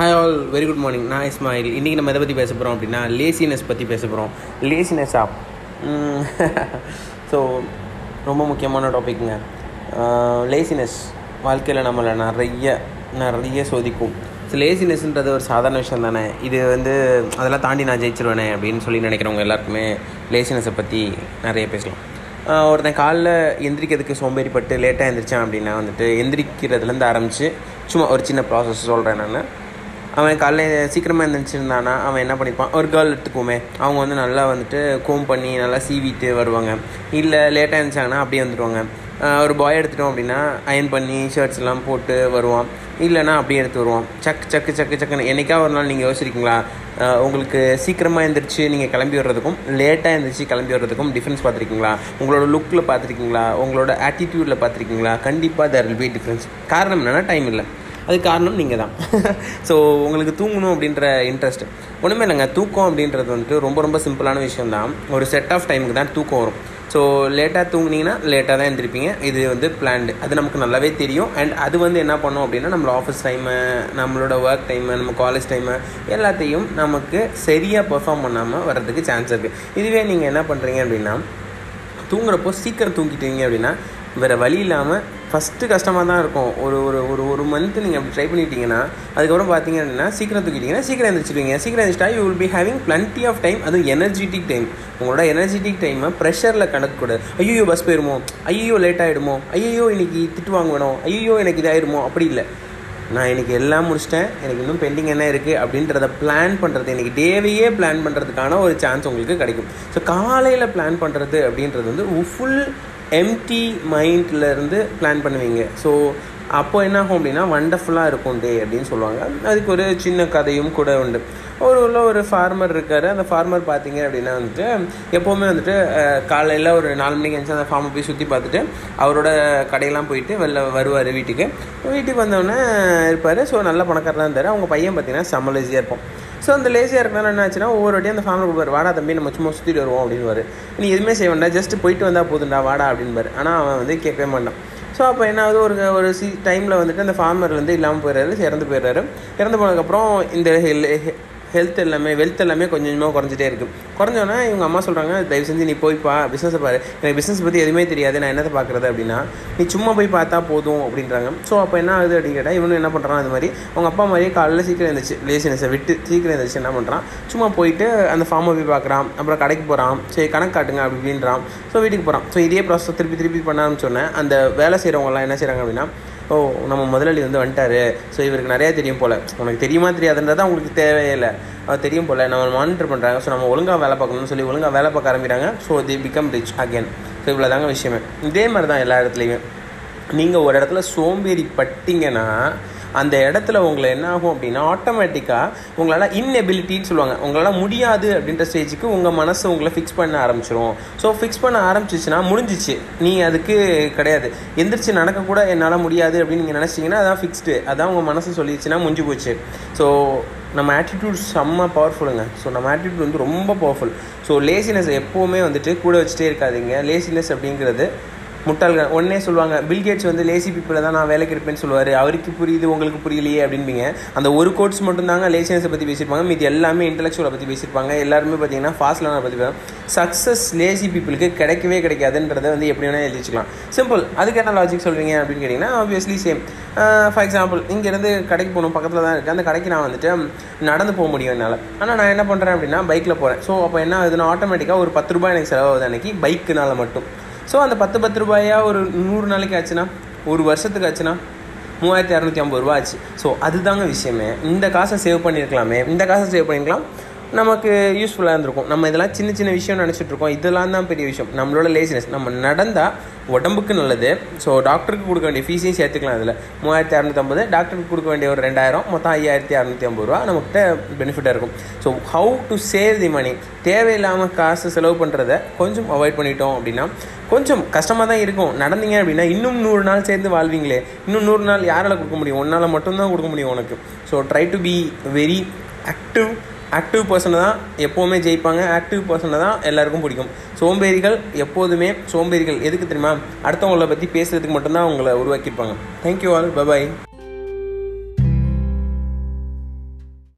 Hi all very good morning நான் இஸ்மாயில். இன்றைக்கி நம்ம எதை பற்றி பேச போகிறோம் அப்படின்னா லேசினஸ் பற்றி பேச போகிறோம் லேசினஸ் ஆப் ஸோ ரொம்ப முக்கியமான டாபிக்ங்க லேசினஸ் வாழ்க்கையில் நம்மளை நிறைய நிறைய சோதிக்கும். ஸோ லேசினஸ்ன்றது ஒரு சாதாரண விஷயம் தானே? இது வந்து அதெல்லாம் தாண்டி நான் ஜெயிச்சிருவேனே அப்படின்னு சொல்லி நினைக்கிறவங்க எல்லாருக்குமே லேசினஸை பற்றி நிறைய பேசலாம். ஒருத்தன் காலைல எந்திரிக்கிறதுக்கு சோம்பேறிப்பட்டு லேட்டாக எந்திரிச்சான் அப்படின்னா வந்துட்டு எந்திரிக்கிறதுலேருந்து ஆரம்பித்து சும்மா ஒரு சின்ன ப்ராசஸ் சொல்கிறேன் நான். அவன் காலைல சீக்கிரமாக எழுந்திரிச்சிருந்தானா அவன் என்ன பண்ணிப்பான்? ஒரு கேர்ள் எடுத்துக்குமே அவங்க வந்து நல்லா வந்துட்டு கோம் பண்ணி நல்லா சீவிட்டு வருவாங்க. இல்லை லேட்டாக எழுந்திரிச்சாங்கன்னா அப்படியே வந்துடுவாங்க ஒரு பாய் எடுத்துட்டோம் அப்படின்னா அயன் பண்ணி ஷர்ட்ஸ் எல்லாம் போட்டு வருவான். இல்லைன்னா அப்படியே எடுத்து வருவான். சக்கு சக்கு சக்கு சக்குன்னு. என்னைக்கா ஒரு நாள் நீங்கள் யோசிச்சிருக்கீங்களா? உங்களுக்கு சீக்கிரமாக எழுந்திரிச்சு நீங்கள் கிளம்பி வர்றதுக்கும் லேட்டாக எழுந்திரிச்சு கிளம்பி வர்றதுக்கும் டிஃப்ரென்ஸ் பார்த்துருக்கீங்களா? உங்களோட லுக்கில் பார்த்துருக்கீங்களா? உங்களோட ஆட்டிடியூடில் பார்த்துருக்கீங்களா? கண்டிப்பாக தேர் வில் பி டிஃப்ரென்ஸ் காரணம் என்னென்னா டைம் இல்லை. அது காரணம் நீங்கள் தான் ஸோ உங்களுக்கு தூங்கணும் அப்படின்ற இன்ட்ரெஸ்ட் ஒன்றுமே இல்லைங்க தூக்கம் அப்படின்றது வந்துட்டு ரொம்ப ரொம்ப சிம்பிளான விஷயம் தான் ஒரு செட் ஆஃப் டைமுக்கு தான் தூக்கம் வரும். ஸோ லேட்டாக தூங்குனீங்கன்னா லேட்டாக தான் எழுந்திருப்பீங்க இது வந்து பிளான்டு அது நமக்கு நல்லாவே தெரியும். அண்ட் அது வந்து என்ன பண்ணோம் அப்படின்னா நம்மளோட ஆஃபீஸ் டைமு நம்மளோட ஒர்க் டைமு நம்ம காலேஜ் டைமு எல்லாத்தையும் நமக்கு சரியாக பெர்ஃபார்ம் பண்ணாமல் வர்றதுக்கு சான்ஸ் இருக்குது இதுவே நீங்கள் என்ன பண்ணுறீங்க அப்படின்னா தூங்குறப்போ சீக்கிரம் தூங்கிட்டீங்க அப்படின்னா வேறு வழி இல்லாமல் ஃபஸ்ட்டு கஷ்டமாக தான் இருக்கும். ஒரு ஒரு ஒரு ஒரு மந்த் நீங்கள் அப்படி ட்ரை பண்ணிட்டீங்கன்னா அதுக்கப்புறம் பார்த்தீங்க அப்படின்னா சீக்கிரம் தூக்கிட்டீங்கன்னா சீக்கிரம் எழுந்திரிச்சிடுவீங்க சீக்கிரம் எழுந்திரிச்சிட்டா you will be having plenty of time அது எனர்ஜெட்டிக் டைம் உங்களோட எனர்ஜெட்டிக் டைமை ப்ரெஷரில் கணக்கக்கூடாது ஐயோ பஸ் போயிடுமோ ஐயோ லேட் ஆகிடுமோ ஐயோ இன்னைக்கு திட்டு வாங்கணும். ஐயோ எனக்கு இதாகிடுமோ அப்படி இல்லை. நான் எனக்கு எல்லாம் முடிச்சிட்டேன். எனக்கு இன்னும் பெண்டிங் என்ன இருக்குது அப்படின்றத பிளான் பண்ணுறது எனக்கு டேவையே பிளான் பண்ணுறதுக்கான ஒரு சான்ஸ் உங்களுக்கு கிடைக்கும். ஸோ காலையில் பிளான் பண்ணுறது அப்படின்றது வந்து ஃபுல் எம்டி மைண்ட்லேருந்து பிளான் பண்ணுவீங்க. ஸோ அப்போது என்ன ஆகும் அப்படின்னா வண்டர்ஃபுல்லாக இருக்கும் டே அப்படின்னு சொல்லுவாங்க. அதுக்கு ஒரு சின்ன கதையும் கூட உண்டு. ஒரு உள்ள ஒரு ஃபார்மர் இருக்கார். அந்த ஃபார்மர் பார்த்தீங்க அப்படின்னா வந்துட்டு எப்போவுமே வந்துட்டு காலையில் ஒரு நாலு மணிக்கு எழுந்து அந்த ஃபார்மை போய் சுற்றி பார்த்துட்டு அவரோட கடையெல்லாம் போயிட்டு வெளில வருவார் வீட்டுக்கு. வீட்டுக்கு வந்தோடனே இருப்பார். ஸோ நல்ல பணக்காரராக இருந்தார். அவங்க பையன் பார்த்தீங்கன்னா செம்ம இருப்போம் ஸோ அந்த லேசியாக இருக்கனால என்ன ஆச்சுன்னா ஒவ்வொரு வாட்டியும் அந்த ஃபார்மர் கொடுப்பாரு வாடா தம்பி நம்ம சும்மா சுற்றிட்டு வருவோம் அப்படின்னு நீ எதுவுமே செய்ய வேண்டாம் ஜஸ்ட் போயிட்டு வந்தால் போதுண்டா வாடா அப்படின்பாரு ஆனால் அவன் வந்து கேட்கவே மாட்டான். ஸோ அப்போ என்ன ஆகுது? ஒரு ஒரு சி டைமில் வந்துட்டு அந்த ஃபார்மர் வந்து இல்லாமல் போயிடுறாரு இறந்து போயிடுறாரு. இறந்து போனதுக்கப்புறம் இந்த ஹெல்த் எல்லாமே வெல்த் எல்லாமே கொஞ்சம் கொஞ்சமாக குறைஞ்சிட்டே இருக்குது குறைஞ்சோன்னா இவங்க அம்மா சொல்கிறாங்க தயவு செஞ்சு நீ போய்ப்பா பிஸ்னஸை பாரு. எனக்கு பிஸ்னஸ் பற்றி எதுவுமே தெரியாது. நான் என்னத்தை பார்க்குறது அப்படின்னா நீ சும்மா போய் பார்த்தா போதும் அப்படின்றாங்க. ஸோ அப்போ என்ன ஆகுது அப்படின்னு கேட்டால் இவனும் என்ன பண்ணுறான் அது மாதிரி அவங்க அப்பா மாதிரியே காலையில் சீக்கிரம் இருந்துச்சு லேசினஸை விட்டு சீக்கிரம் இருந்துச்சு என்ன பண்ணுறான் சும்மா போயிட்டு அந்த ஃபார்மை போய் பார்க்குறான். அப்புறம் கடைக்கு போகிறான் சரி கணக்கு காட்டுங்க அப்படின்றான் ஸோ வீட்டுக்கு போகிறான் ஸோ இதே ப்ராசஸ் திருப்பி திருப்பி பண்ண ஆரம்பிச்சோன்னே அந்த வேலை செய்கிறவங்கலாம் என்ன செய்கிறாங்க அப்படின்னா ஓ நம்ம முதலாளி வந்து வந்துட்டாரு. ஸோ இவருக்கு நிறையா தெரியும் போல். உனக்கு தெரியுமா தெரியாதுன்றதான் அவங்களுக்கு தேவையில்லை அது தெரியும் போல். நம்ம மானிட்டர் பண்ணுறாங்க ஸோ நம்ம ஒழுங்காக வேலை பார்க்கணும்னு சொல்லி ஒழுங்காக வேலை பார்க்க ஆரம்பிக்கிறாங்க. So they become rich again so இவ்வளோ தாங்க விஷயமே. இதே மாதிரி தான் எல்லா இடத்துலையுமே. நீங்கள் ஒரு இடத்துல சோம்பேறி பட்டிங்கன்னா அந்த இடத்துல உங்களை என்ன ஆகும் அப்படின்னா ஆட்டோமேட்டிக்காக உங்களால் இன்னெபிலிட்டின்னு சொல்லுவாங்க. உங்களால் முடியாது அப்படின்ற ஸ்டேஜுக்கு உங்கள் மனசை உங்களை ஃபிக்ஸ் பண்ண ஆரம்பிச்சிரும். ஸோ ஃபிக்ஸ் பண்ண ஆரம்பிச்சிச்சுன்னா முடிஞ்சிச்சு. நீ அதுக்கு கிடையாது. எந்திரிச்சு நடக்கக்கூட என்னால் முடியாது அப்படின்னு நீங்கள் நினச்சிங்கன்னா அதான் ஃபிக்ஸ்டு அதான் உங்கள் மனசு சொல்லிடுச்சுன்னா முடிஞ்சு போச்சு. ஸோ நம்ம ஆட்டிடியூட் செம்ம பவர்ஃபுல்லுங்க ஸோ நம்ம ஆட்டிடியூட் வந்து ரொம்ப பவர்ஃபுல் ஸோ லேசினஸ் எப்போவுமே வந்துட்டு கூட வச்சுட்டே இருக்காதிங்க. லேசினஸ் அப்படிங்கிறது முட்டாள்கள் உடனே சொல்லுவாங்க பில்கேட்ஸ் வந்து லேசி பீப்புளை தான் நான் வேலைக்கு இருப்பேன்னு சொல்லுவார். அவருக்கு புரியுது உங்களுக்கு புரியலையே அப்படின்பீங்க அந்த ஒரு கோட்ஸ் மட்டும்தாங்க லேசினஸை பற்றி பேசியிருப்பாங்க. மீதி எல்லாமே இன்டெலெக்சுவலை பற்றி பேசியிருப்பாங்க. எல்லாருமே பார்த்தீங்கன்னா ஃபாஸ்ட் லேர்னர் பற்றி சக்ஸஸ் லேசி பீப்புளுக்கு கிடைக்கவே கிடைக்காதுன்றதை வந்து எப்படி வேணால் எழுதி வச்சுக்கலாம் சிம்பிள் அதுக்கு என்ன லாஜிக் சொல்கிறீங்க அப்படின்னு கேட்டிங்கன்னா ஆப்வியஸ்லி சேம் ஃபார் எக்ஸாம்பிள் இங்கேருந்து கடைக்கு போகணும் பக்கத்தில் தான் இருக்குது அந்த கடைக்கு நான் வந்துட்டு நடந்து போக முடியும் என்னால். ஆனால் நான் என்ன பண்ணுறேன் அப்படின்னா பைக்கில் போகிறேன் ஸோ அப்போ என்ன ஆகுதுன்னா ஆட்டோமேட்டிக்காக ஒரு பத்து ரூபாய் எனக்கு செலவாகுது அன்றைக்கி பைக்குனால மட்டும். ஸோ அந்த பத்து பத்து ரூபாயா ஒரு நூறு நாளைக்கு ஆச்சுன்னா? ஒரு வருஷத்துக்கு ஆச்சுன்னா? மூவாயிரத்தி இரநூத்தி ஐம்பது ரூபா ஆச்சு. ஸோ அதுதாங்க விஷயமே. இந்த காசை சேவ் பண்ணியிருக்கலாமே. இந்த காசை சேவ் பண்ணியிருக்கலாம். நமக்கு யூஸ்ஃபுல்லாக இருந்திருக்கும். நம்ம இதெல்லாம் சின்ன சின்ன விஷயம் நினச்சிட்டு இருக்கோம். இதெல்லாம் தான் பெரிய விஷயம். நம்மளோட லேசினஸ் நம்ம நடந்தால் உடம்புக்கு நல்லது. ஸோ டாக்டருக்கு கொடுக்க வேண்டிய ஃபீஸையும் சேர்த்துக்கலாம் இதில். மூவாயிரத்தி அறநூற்றம்பது டாக்டருக்கு கொடுக்க வேண்டிய ஒரு ரெண்டாயிரம் மொத்தம் ஐயாயிரத்தி அறநூற்றி ஐம்பது ரூபா நம்மகிட்ட பெனிஃபிட்டாக இருக்கும். So how to save the money தேவையில்லாமல் காசு செலவு பண்ணுறத கொஞ்சம் அவாய்ட் பண்ணிட்டோம் அப்படின்னா கொஞ்சம் கஷ்டமாக தான் இருக்கும். நடந்தீங்க அப்படின்னா இன்னும் நூறு நாள் சேர்ந்து வாழ்வீங்களே. இன்னும் நூறு நாள் யாரால் கொடுக்க முடியும்? ஒன்றால் மட்டும்தான் கொடுக்க முடியும் உனக்கு. So try to be very active active பர்சனை தான் எப்போவுமே ஜெயிப்பாங்க. ஆக்டிவ் பர்சனை தான் எல்லாருக்கும் பிடிக்கும். சோம்பேறிகள் எப்போதுமே சோம்பேறிகள் எதுக்கு தெரியுமா? அடுத்தவங்கள பற்றி பேசுகிறதுக்கு மட்டும்தான் அவங்கள உருவாக்கியிருப்பாங்க. Thank you all bye bye